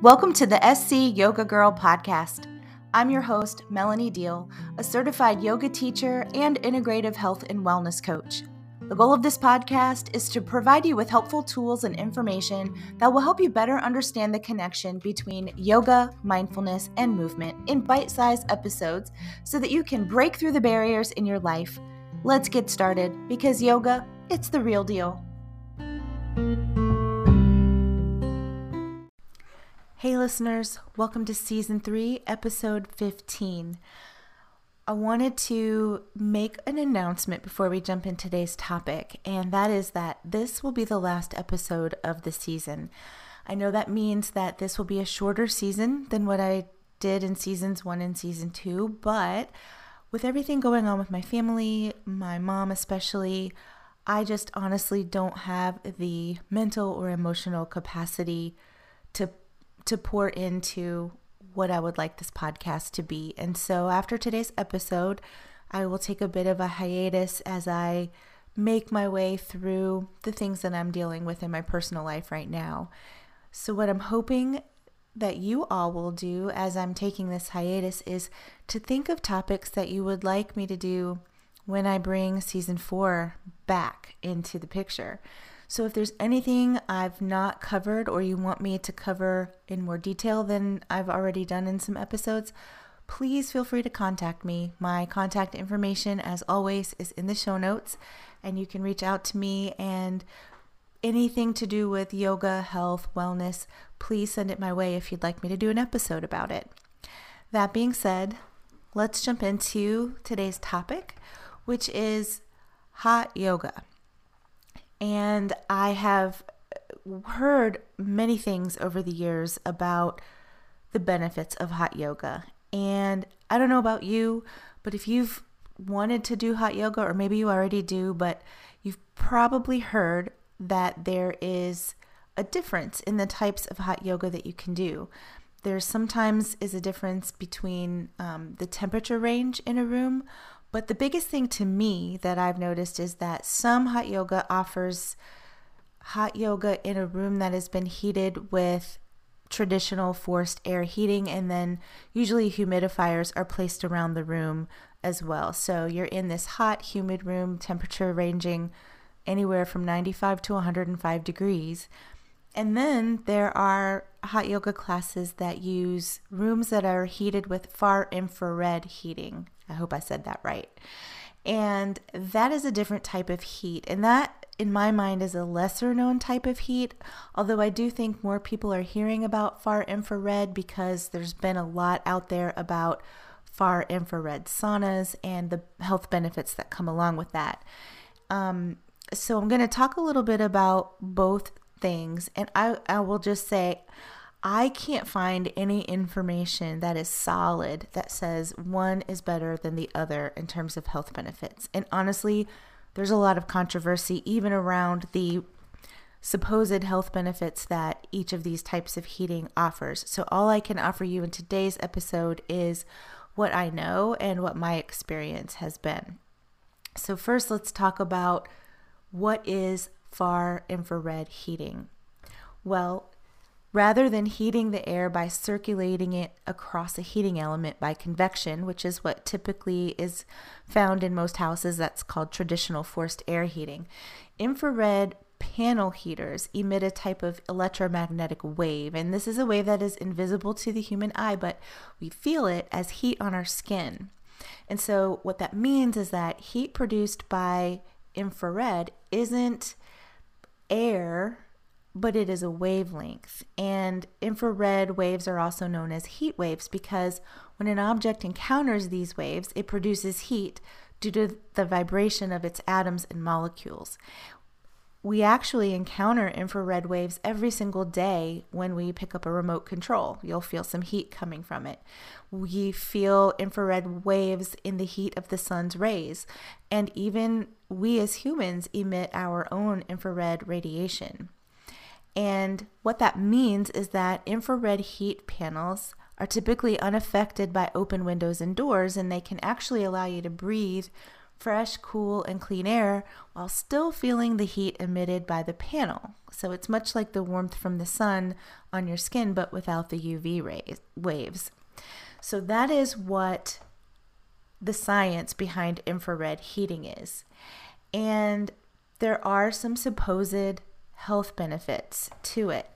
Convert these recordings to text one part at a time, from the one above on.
Welcome to the SC Yoga Girl podcast. I'm your host, Melanie Deal, a certified yoga teacher and integrative health and wellness coach. The goal of this podcast is to provide you with helpful tools and information that will help you better understand the connection between yoga, mindfulness, and movement in bite sized episodes so that you can break through the barriers in your life. Let's get started because yoga, it's the real deal. Hey, listeners, welcome to season three, episode 15. I wanted to make an announcement before we jump into today's topic, and that is that this will be the last episode of the season. I know that means that this will be a shorter season than what I did in seasons one and season two, but with everything going on with my family, my mom especially, I just honestly don't have the mental or emotional capacity to to pour into what I would like this podcast to be. And so after today's episode, I will take a bit of a hiatus as I make my way through the things that I'm dealing with in my personal life right now. So, what I'm hoping that you all will do as I'm taking this hiatus is to think of topics that you would like me to do when I bring season four back into the picture. So if there's anything I've not covered or you want me to cover in more detail than I've already done in some episodes, please feel free to contact me. My contact information, as always, is in the show notes, and you can reach out to me and anything to do with yoga, health, wellness, please send it my way if you'd like me to do an episode about it. That being said, let's jump into today's topic, which is hot yoga. And I have heard many things over the years about the benefits of hot yoga. And I don't know about you, but if you've wanted to do hot yoga, or maybe you already do, but you've probably heard that there is a difference in the types of hot yoga that you can do. There sometimes is a difference between um, the temperature range in a room, but the biggest thing to me that I've noticed is that some hot yoga offers hot yoga in a room that has been heated with traditional forced air heating, and then usually humidifiers are placed around the room as well. So you're in this hot, humid room, temperature ranging anywhere from 95 to 105 degrees. And then there are hot yoga classes that use rooms that are heated with far infrared heating. I hope I said that right. And that is a different type of heat. And that, in my mind, is a lesser known type of heat. Although I do think more people are hearing about far infrared because there's been a lot out there about far infrared saunas and the health benefits that come along with that. Um, so I'm going to talk a little bit about both things. And I, I will just say, I can't find any information that is solid that says one is better than the other in terms of health benefits. And honestly, there's a lot of controversy even around the supposed health benefits that each of these types of heating offers. So, all I can offer you in today's episode is what I know and what my experience has been. So, first, let's talk about what is far infrared heating. Well, Rather than heating the air by circulating it across a heating element by convection, which is what typically is found in most houses, that's called traditional forced air heating. Infrared panel heaters emit a type of electromagnetic wave, and this is a wave that is invisible to the human eye, but we feel it as heat on our skin. And so, what that means is that heat produced by infrared isn't air but it is a wavelength. And infrared waves are also known as heat waves because when an object encounters these waves, it produces heat due to the vibration of its atoms and molecules. We actually encounter infrared waves every single day when we pick up a remote control. You'll feel some heat coming from it. We feel infrared waves in the heat of the sun's rays. And even we as humans emit our own infrared radiation. And what that means is that infrared heat panels are typically unaffected by open windows and doors, and they can actually allow you to breathe fresh, cool, and clean air while still feeling the heat emitted by the panel. So it's much like the warmth from the sun on your skin, but without the UV rays, waves. So that is what the science behind infrared heating is. And there are some supposed health benefits to it.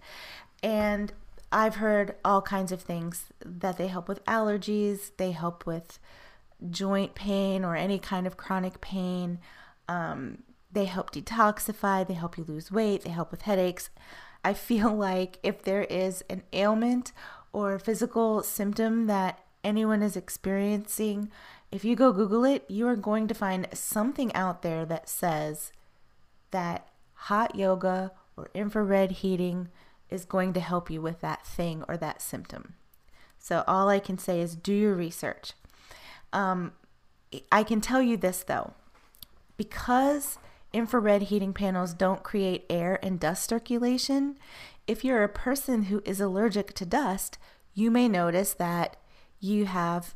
And I've heard all kinds of things that they help with allergies, they help with joint pain or any kind of chronic pain. Um, they help detoxify, they help you lose weight, they help with headaches. I feel like if there is an ailment or physical symptom that anyone is experiencing, if you go Google it, you are going to find something out there that says that hot yoga or infrared heating is going to help you with that thing or that symptom. So, all I can say is do your research. Um, I can tell you this though, because infrared heating panels don't create air and dust circulation, if you're a person who is allergic to dust, you may notice that you have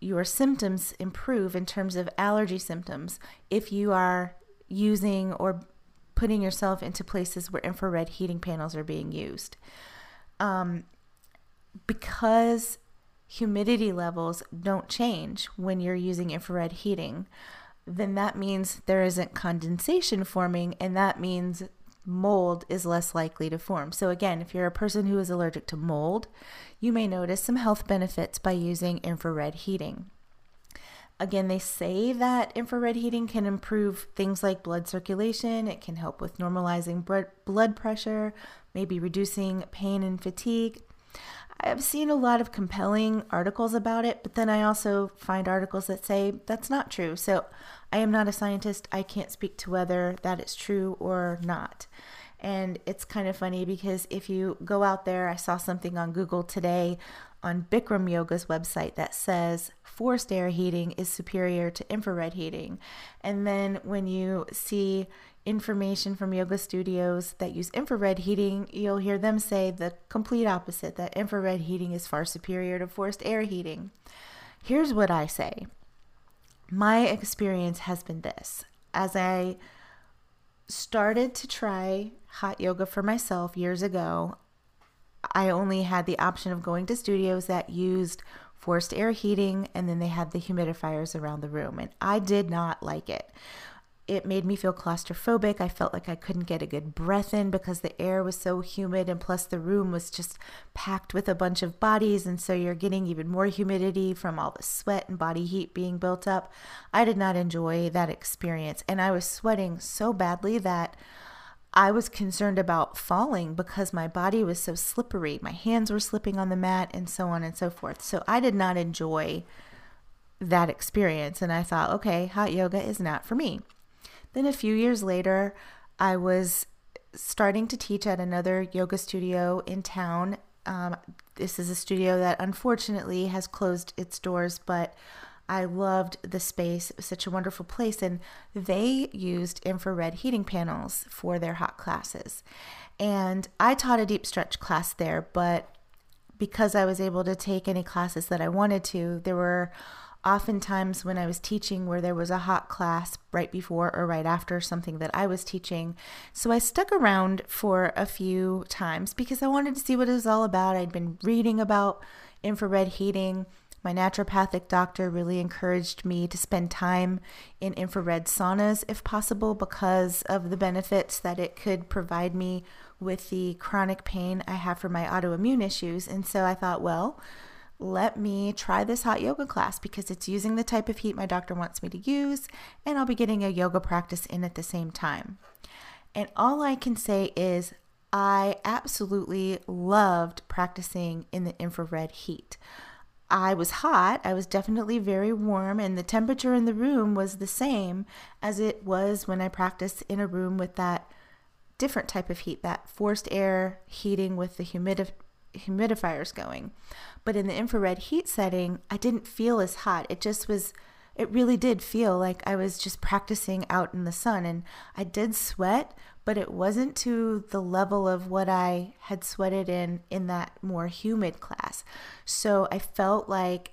your symptoms improve in terms of allergy symptoms if you are using or putting yourself into places where infrared heating panels are being used. Um, because humidity levels don't change when you're using infrared heating, then that means there isn't condensation forming, and that means mold is less likely to form. So, again, if you're a person who is allergic to mold, you may notice some health benefits by using infrared heating. Again, they say that infrared heating can improve things like blood circulation, it can help with normalizing blood pressure, maybe reducing pain and fatigue. I've seen a lot of compelling articles about it, but then I also find articles that say that's not true. So I am not a scientist. I can't speak to whether that is true or not. And it's kind of funny because if you go out there, I saw something on Google today on Bikram Yoga's website that says forced air heating is superior to infrared heating. And then when you see information from yoga studios that use infrared heating, you'll hear them say the complete opposite that infrared heating is far superior to forced air heating. Here's what I say my experience has been this as I started to try hot yoga for myself years ago, I only had the option of going to studios that used forced air heating and then they had the humidifiers around the room. And I did not like it it made me feel claustrophobic. I felt like I couldn't get a good breath in because the air was so humid, and plus the room was just packed with a bunch of bodies, and so you're getting even more humidity from all the sweat and body heat being built up. I did not enjoy that experience, and I was sweating so badly that I was concerned about falling because my body was so slippery. My hands were slipping on the mat, and so on and so forth. So I did not enjoy that experience, and I thought, okay, hot yoga is not for me. Then a few years later, I was starting to teach at another yoga studio in town. Um, this is a studio that unfortunately has closed its doors, but I loved the space. It was such a wonderful place. And they used infrared heating panels for their hot classes. And I taught a deep stretch class there, but because I was able to take any classes that I wanted to, there were oftentimes when I was teaching where there was a hot class right before or right after something that I was teaching. So I stuck around for a few times because I wanted to see what it was all about. I'd been reading about infrared heating. My naturopathic doctor really encouraged me to spend time in infrared saunas if possible because of the benefits that it could provide me with the chronic pain I have for my autoimmune issues. And so I thought, well, let me try this hot yoga class because it's using the type of heat my doctor wants me to use, and I'll be getting a yoga practice in at the same time. And all I can say is, I absolutely loved practicing in the infrared heat. I was hot, I was definitely very warm, and the temperature in the room was the same as it was when I practiced in a room with that different type of heat, that forced air heating with the humidif- humidifiers going. But in the infrared heat setting, I didn't feel as hot. It just was, it really did feel like I was just practicing out in the sun. And I did sweat, but it wasn't to the level of what I had sweated in in that more humid class. So I felt like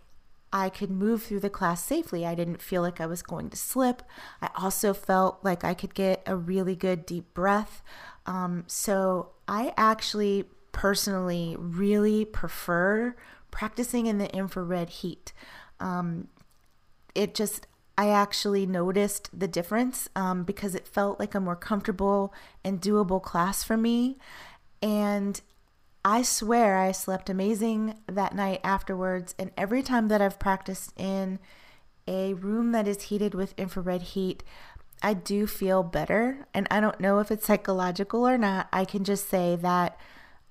I could move through the class safely. I didn't feel like I was going to slip. I also felt like I could get a really good deep breath. Um, so I actually personally really prefer practicing in the infrared heat. Um, it just, I actually noticed the difference um, because it felt like a more comfortable and doable class for me. And I swear I slept amazing that night afterwards. And every time that I've practiced in a room that is heated with infrared heat, I do feel better. And I don't know if it's psychological or not. I can just say that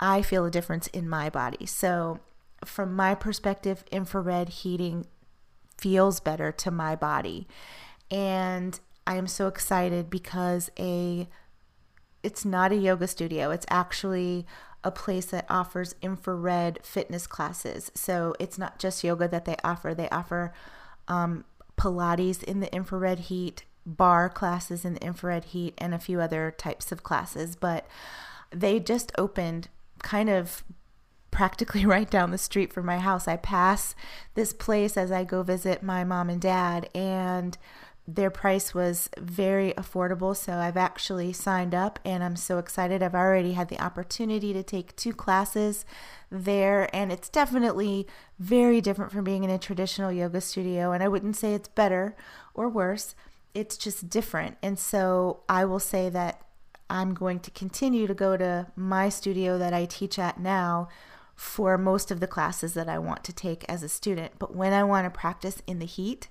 I feel a difference in my body. So, from my perspective, infrared heating feels better to my body. And I am so excited because a it's not a yoga studio. It's actually a place that offers infrared fitness classes. So it's not just yoga that they offer, they offer um, Pilates in the infrared heat, barre classes in the infrared heat, and a few other types of classes. But they just opened kind of practically right down the street from my house. I pass this place as I go visit my mom and dad, and their price was very affordable. So I've actually signed up and I'm so excited. I've already had the opportunity to take two classes there, and it's definitely very different from being in a traditional yoga studio. And I wouldn't say it's better or worse, it's just different. And so I will say that I'm going to continue to go to my studio that I teach at now for most of the classes that I want to take as a student. But when I want to practice in the heat,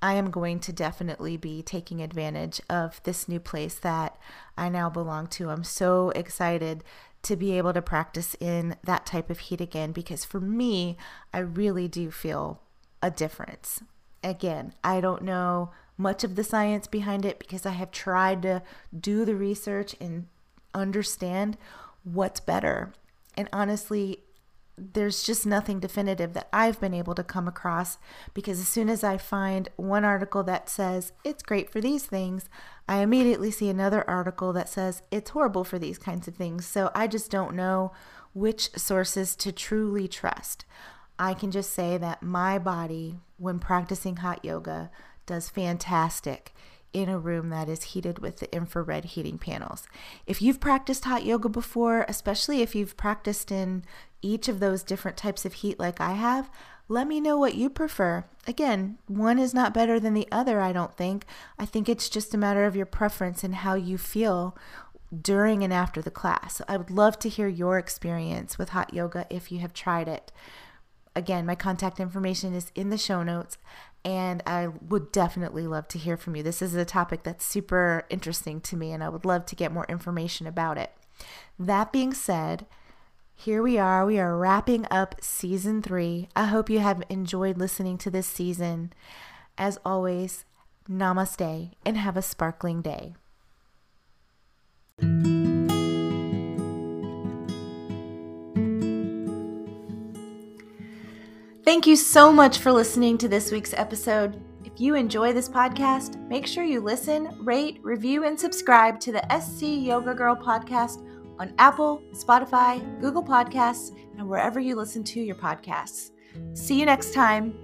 I am going to definitely be taking advantage of this new place that I now belong to. I'm so excited to be able to practice in that type of heat again because for me, I really do feel a difference. Again, I don't know much of the science behind it because I have tried to do the research and understand what's better. And honestly, there's just nothing definitive that I've been able to come across because as soon as I find one article that says it's great for these things, I immediately see another article that says it's horrible for these kinds of things. So I just don't know which sources to truly trust. I can just say that my body, when practicing hot yoga, does fantastic in a room that is heated with the infrared heating panels. If you've practiced hot yoga before, especially if you've practiced in each of those different types of heat like I have, let me know what you prefer. Again, one is not better than the other, I don't think. I think it's just a matter of your preference and how you feel during and after the class. I would love to hear your experience with hot yoga if you have tried it. Again, my contact information is in the show notes and I would definitely love to hear from you. This is a topic that's super interesting to me, and I would love to get more information about it. That being said, here we are. We are wrapping up season three. I hope you have enjoyed listening to this season. As always, namaste and have a sparkling day. Thank you so much for listening to this week's episode. If you enjoy this podcast, make sure you listen, rate, review, and subscribe to the SC Yoga Girl podcast on Apple, Spotify, Google Podcasts, and wherever you listen to your podcasts. See you next time.